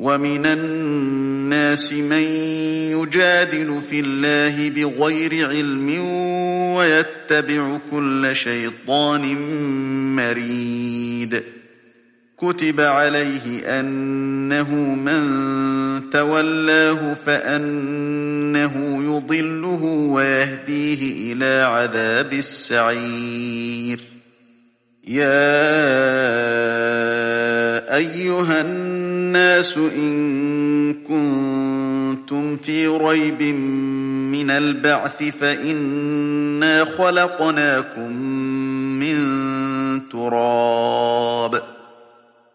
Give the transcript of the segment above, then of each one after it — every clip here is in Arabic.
ومن الناس من يجادل في الله بغير علم ويتبع كل شيطان مريد. كتب عليه أنه من تولاه فأنه يضله ويهديه إلى عذاب السعير. يا أيها الناس إن كنتم في ريب من البعث فإنا خلقناكم من تراب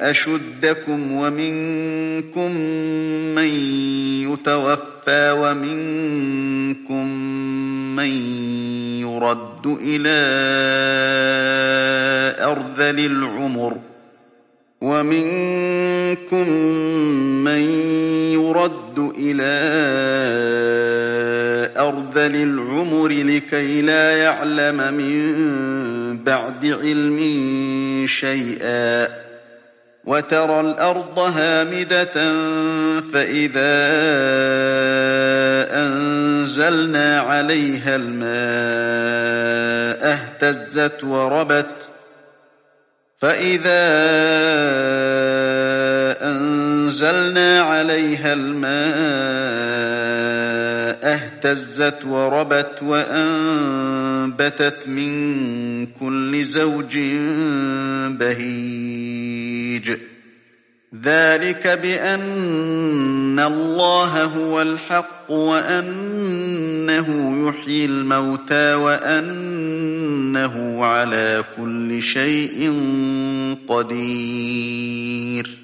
أشدكم ومنكم من يتوفى ومنكم من يرد إلى أرذل العمر ومنكم من يرد إلى أرذل العمر لكي لا يعلم من بعد علم شيئا وترى الأرض هامدة فإذا أنزلنا عليها الماء اهتزت وربت فإذا أنزلنا عليها الماء أهتزت وربت وأنبتت من كل زوج بهيج. ذلك بأن الله هو الحق وأنه يحيي الموتى وأنه على كل شيء قدير.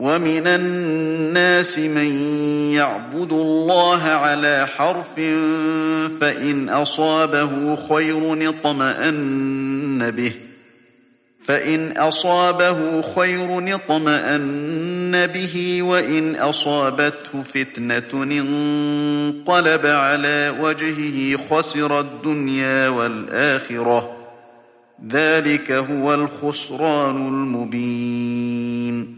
ومن الناس من يعبد الله على حرف فإن أصابه خير اطمأن به. فإن أصابه خير اطمأن به وإن أصابته فتنة انقلب على وجهه خسر الدنيا والآخرة. ذلك هو الخسران المبين.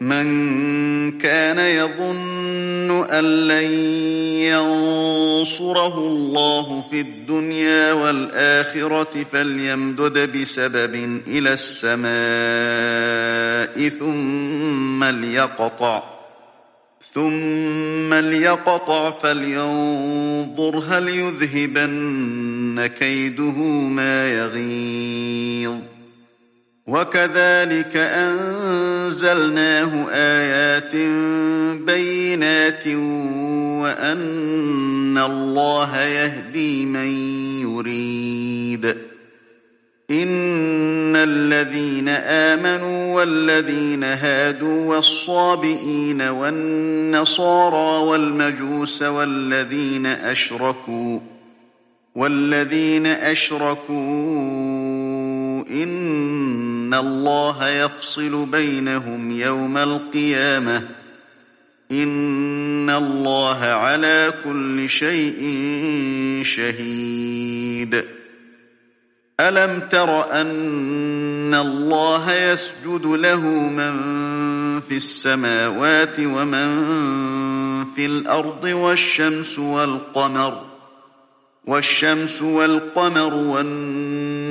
من كان يظن أن لن ينصره الله في الدنيا والآخرة فليمدد بسبب إلى السماء ثم ليقطع ثم ليقطع فلينظر هل يذهبن كيده ما يغيظ. وكذلك أنزلناه آيات بينات وأن الله يهدي من يريد. إن الذين آمنوا والذين هادوا والصابئين والنصارى والمجوس والذين أشركوا والذين أشركوا إن الله يفصل بينهم يوم القيامة إن الله على كل شيء شهيد. ألم تر أن الله يسجد له من في السماوات ومن في الأرض والشمس والقمر والشمس والقمر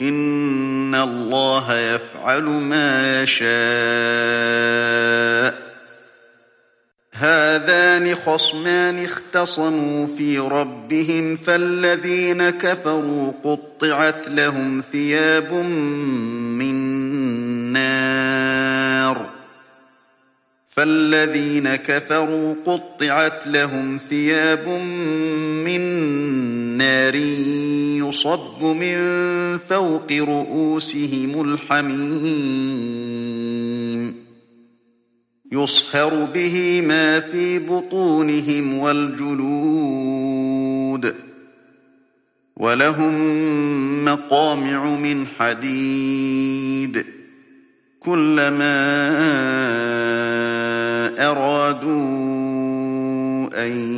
إن الله يفعل ما يشاء. هذان خصمان اختصموا في ربهم فالذين كفروا قطعت لهم ثياب من نار. فالذين كفروا قطعت لهم ثياب من نار يصب من فوق رؤوسهم الحميم. يصهر به ما في بطونهم والجلود. ولهم مقامع من حديد. كلما أرادوا أن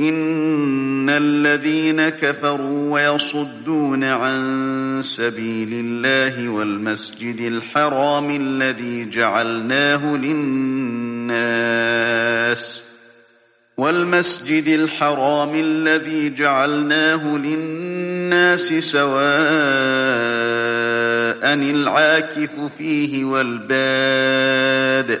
إن الذين كفروا ويصدون عن سبيل الله والمسجد الحرام الذي جعلناه للناس والمسجد الحرام الذي جعلناه للناس سواء العاكف فيه والباد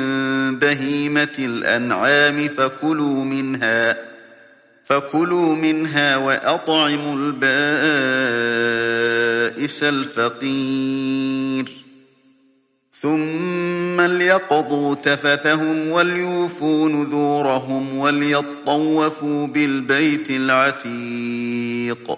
بهيمة الأنعام فكلوا منها فكلوا منها وأطعموا البائس الفقير. ثم ليقضوا تفثهم وليوفوا نذورهم وليطوفوا بالبيت العتيق.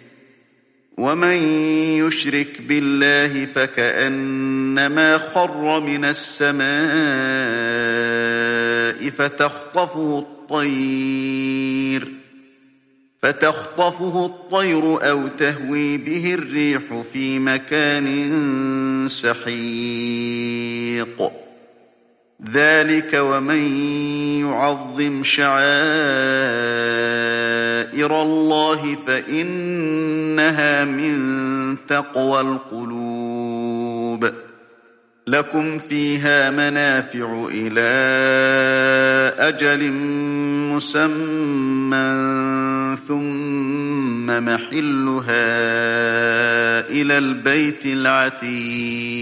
ومن يشرك بالله فكأنما خر من السماء فتخطفه الطير فتخطفه الطير أو تهوي به الريح في مكان سحيق ذلك ومن يعظم شعائر الله فإنها من تقوى القلوب. لكم فيها منافع إلى أجل مسمى ثم محلها إلى البيت العتيق.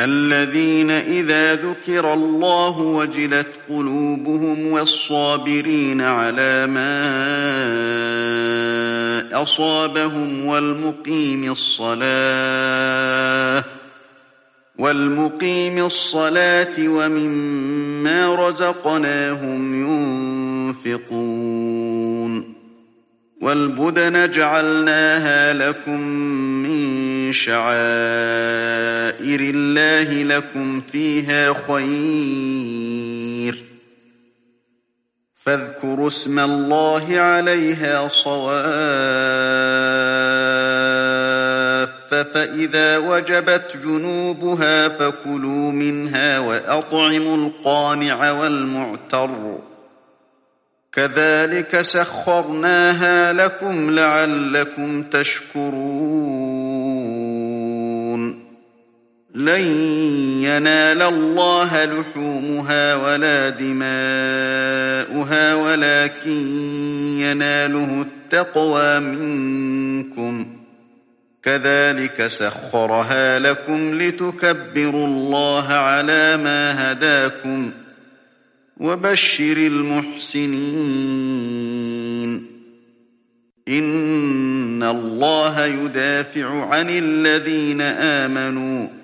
الذين إذا ذكر الله وجلت قلوبهم والصابرين على ما أصابهم والمقيم الصلاة والمقيم الصلاة ومما رزقناهم ينفقون والبدن جعلناها لكم من شعائر الله لكم فيها خير. فاذكروا اسم الله عليها صواف فإذا وجبت جنوبها فكلوا منها وأطعموا القانع والمعتر. كذلك سخرناها لكم لعلكم تشكرون. لن ينال الله لحومها ولا دماؤها ولكن يناله التقوى منكم. كذلك سخرها لكم لتكبروا الله على ما هداكم ۖ وبشر المحسنين. إن الله يدافع عن الذين آمنوا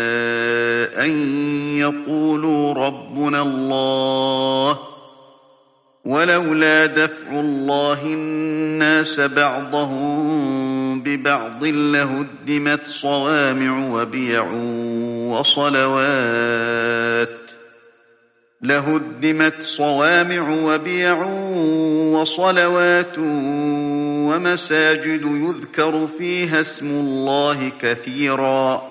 أن يقولوا ربنا الله ولولا دفع الله الناس بعضهم ببعض لهدمت صوامع وبيع وصلوات لهدمت صوامع وبيع وصلوات ومساجد يذكر فيها اسم الله كثيرا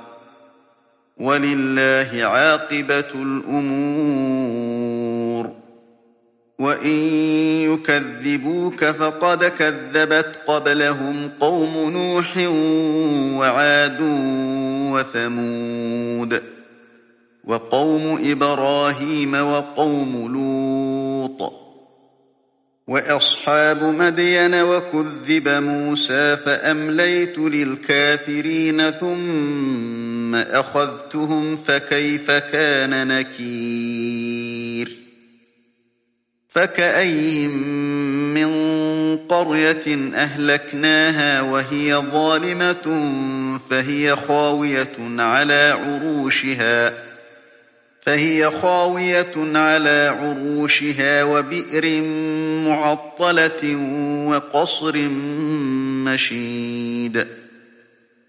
ولله عاقبة الأمور. وإن يكذبوك فقد كذبت قبلهم قوم نوح وعاد وثمود وقوم إبراهيم وقوم لوط وأصحاب مدين وكذب موسى فأمليت للكافرين ثم أخذتهم فكيف كان نكير فكأي من قرية أهلكناها وهي ظالمة فهي خاوية على عروشها فهي خاوية على عروشها وبئر معطلة وقصر مشيد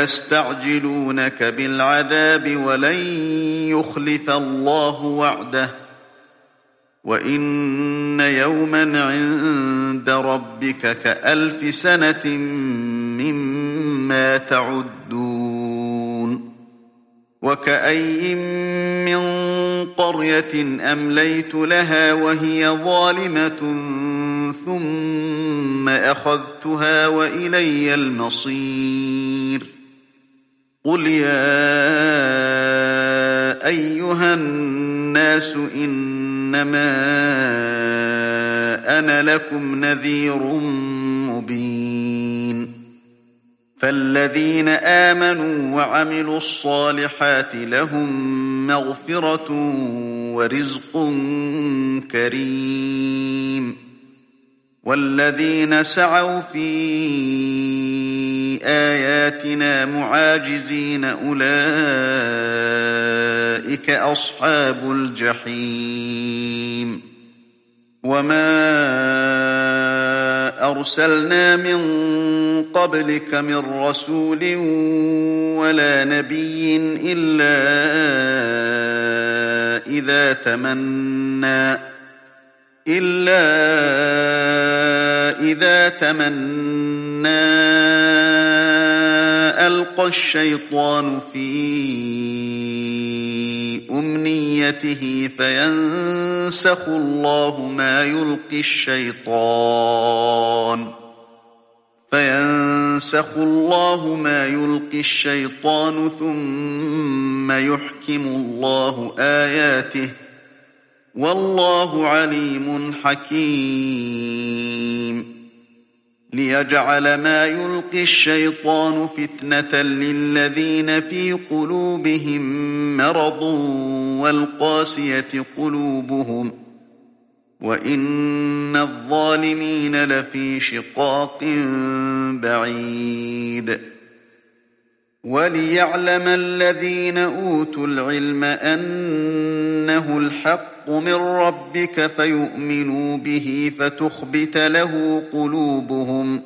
ويستعجلونك بالعذاب ولن يخلف الله وعده وإن يوما عند ربك كألف سنة مما تعدون وكأي من قرية أمليت لها وهي ظالمة ثم أخذتها وإلي المصير قل يا أيها الناس إنما أنا لكم نذير مبين فالذين آمنوا وعملوا الصالحات لهم مغفرة ورزق كريم والذين سعوا في آياتنا معاجزين أولئك أصحاب الجحيم. وما أرسلنا من قبلك من رسول ولا نبي إلا إذا تمنى إلا إذا تمنى ألقى الشيطان في أمنيته فينسخ الله ما يلقي الشيطان فينسخ الله ما يلقي الشيطان ثم يحكم الله آياته والله عليم حكيم. ليجعل ما يلقي الشيطان فتنة للذين في قلوبهم مرض والقاسية قلوبهم. وإن الظالمين لفي شقاق بعيد. وليعلم الذين أوتوا العلم أنه الحق من ربك فيؤمنوا به فتخبت له قلوبهم.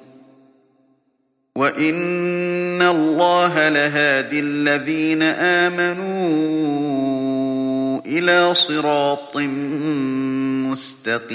وَإِنَّ اللَّهَ لَهَادِ الَّذِينَ آمَنُوا إِلَىٰ صِرَاطٍ مُّسْتَقِيمٍ.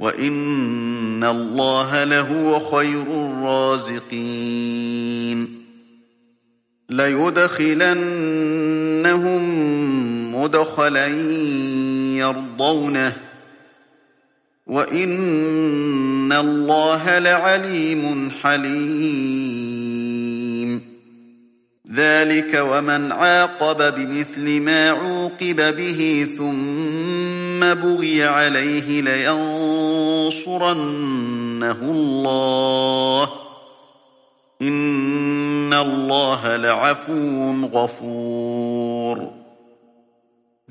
وَإِنَّ اللَّهَ لَهُوَ خَيْرُ الرَّازِقِينَ لَيُدْخِلَنَّهُم مُّدْخَلًا يَرْضَوْنَهُ ۗ وَإِنَّ اللَّهَ لَعَلِيمٌ حَلِيمٌ ذَٰلِكَ وَمَنْ عَاقَبَ بِمِثْلِ مَا عُوقِبَ بِهِ ثُمَّ بُغِيَ عَلَيْهِ لَيَنصُرَنَّهُ اللَّهُ ۗ. إِنَّ اللَّهَ لَعَفُوٌّ غَفُورٌ.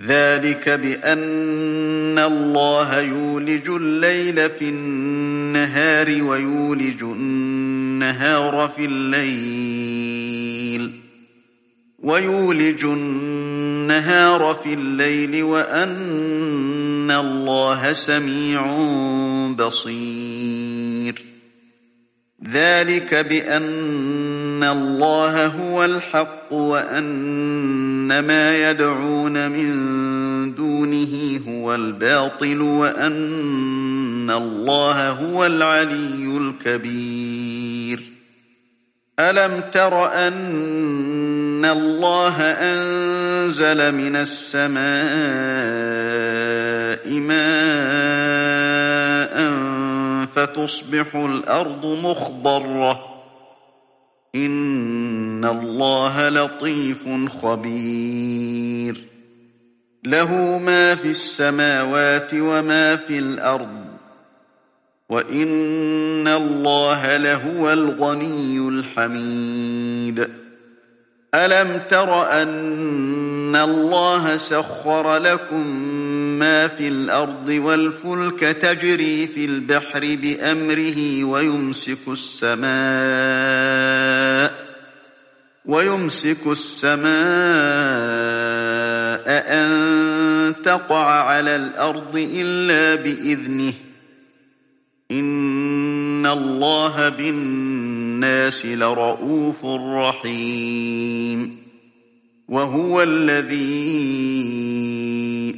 ذَٰلِكَ بِأَنَّ اللَّهَ يُولِجُ اللَّيْلَ فِي النَّهَارِ وَيُولِجُ النَّهَارَ فِي اللَّيْلِ. وَيُولِجُ النَّهَارَ فِي اللَّيْلِ وَأَنَّ اللَّهَ سَمِيعٌ بَصِيرٌ. ذَٰلِكَ بِأَنَّ اللَّهَ هُوَ الْحَقُّ وَأَنَّ مَا يَدْعُونَ مِن دُونِهِ هُوَ الْبَاطِلُ وَأَنَّ اللَّهَ هُوَ الْعَلِيُّ الْكَبِيرُ. أَلَمْ تَرَ أَنَّ اللَّهَ أَنزَلَ مِنَ السَّمَاءِ مَاءً فتصبح الأرض مخضرة إن الله لطيف خبير له ما في السماوات وما في الأرض وإن الله لهو الغني الحميد ألم تر أن الله سخر لكم مَا فِي الْأَرْضِ وَالْفُلْكَ تَجْرِي فِي الْبَحْرِ بِأَمْرِهِ وَيُمْسِكُ السَّمَاءَ ويمسك السماء أن تقع على الأرض إلا بإذنه. إن الله بالناس لرؤوف رحيم. وهو الذي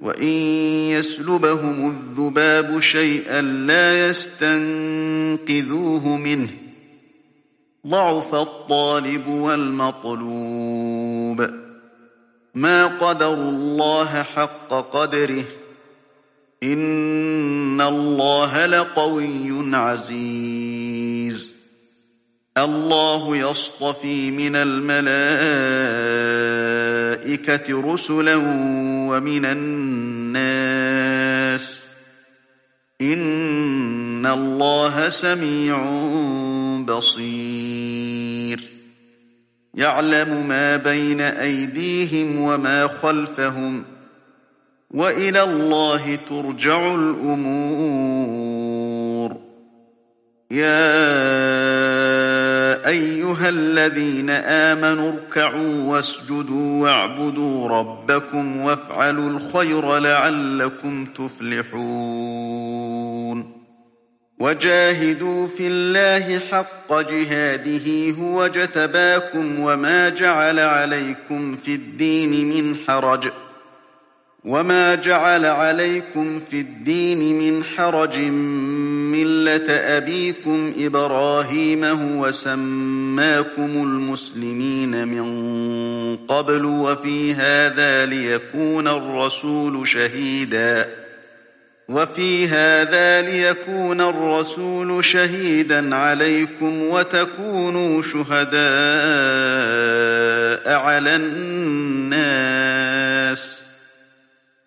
وإن يسلبهم الذباب شيئا لا يستنقذوه منه ضعف الطالب والمطلوب. ما قدروا الله حق قدره إن الله لقوي عزيز. الله يصطفي من الملائكة رسلا ومن الناس إن الله سميع بصير يعلم ما بين أيديهم وما خلفهم وإلى الله ترجع الأمور يا أيها الذين آمنوا اركعوا واسجدوا واعبدوا ربكم وافعلوا الخير لعلكم تفلحون. وجاهدوا في الله حق جهاده هو جتباكم وما جعل عليكم في الدين من حرج. وما جعل عليكم في الدين من حرج ملة أبيكم إبراهيم هو سماكم المسلمين من قبل وفي هذا ليكون الرسول شهيدا وفي هذا ليكون الرسول شهيدا عليكم وتكونوا شهداء على الناس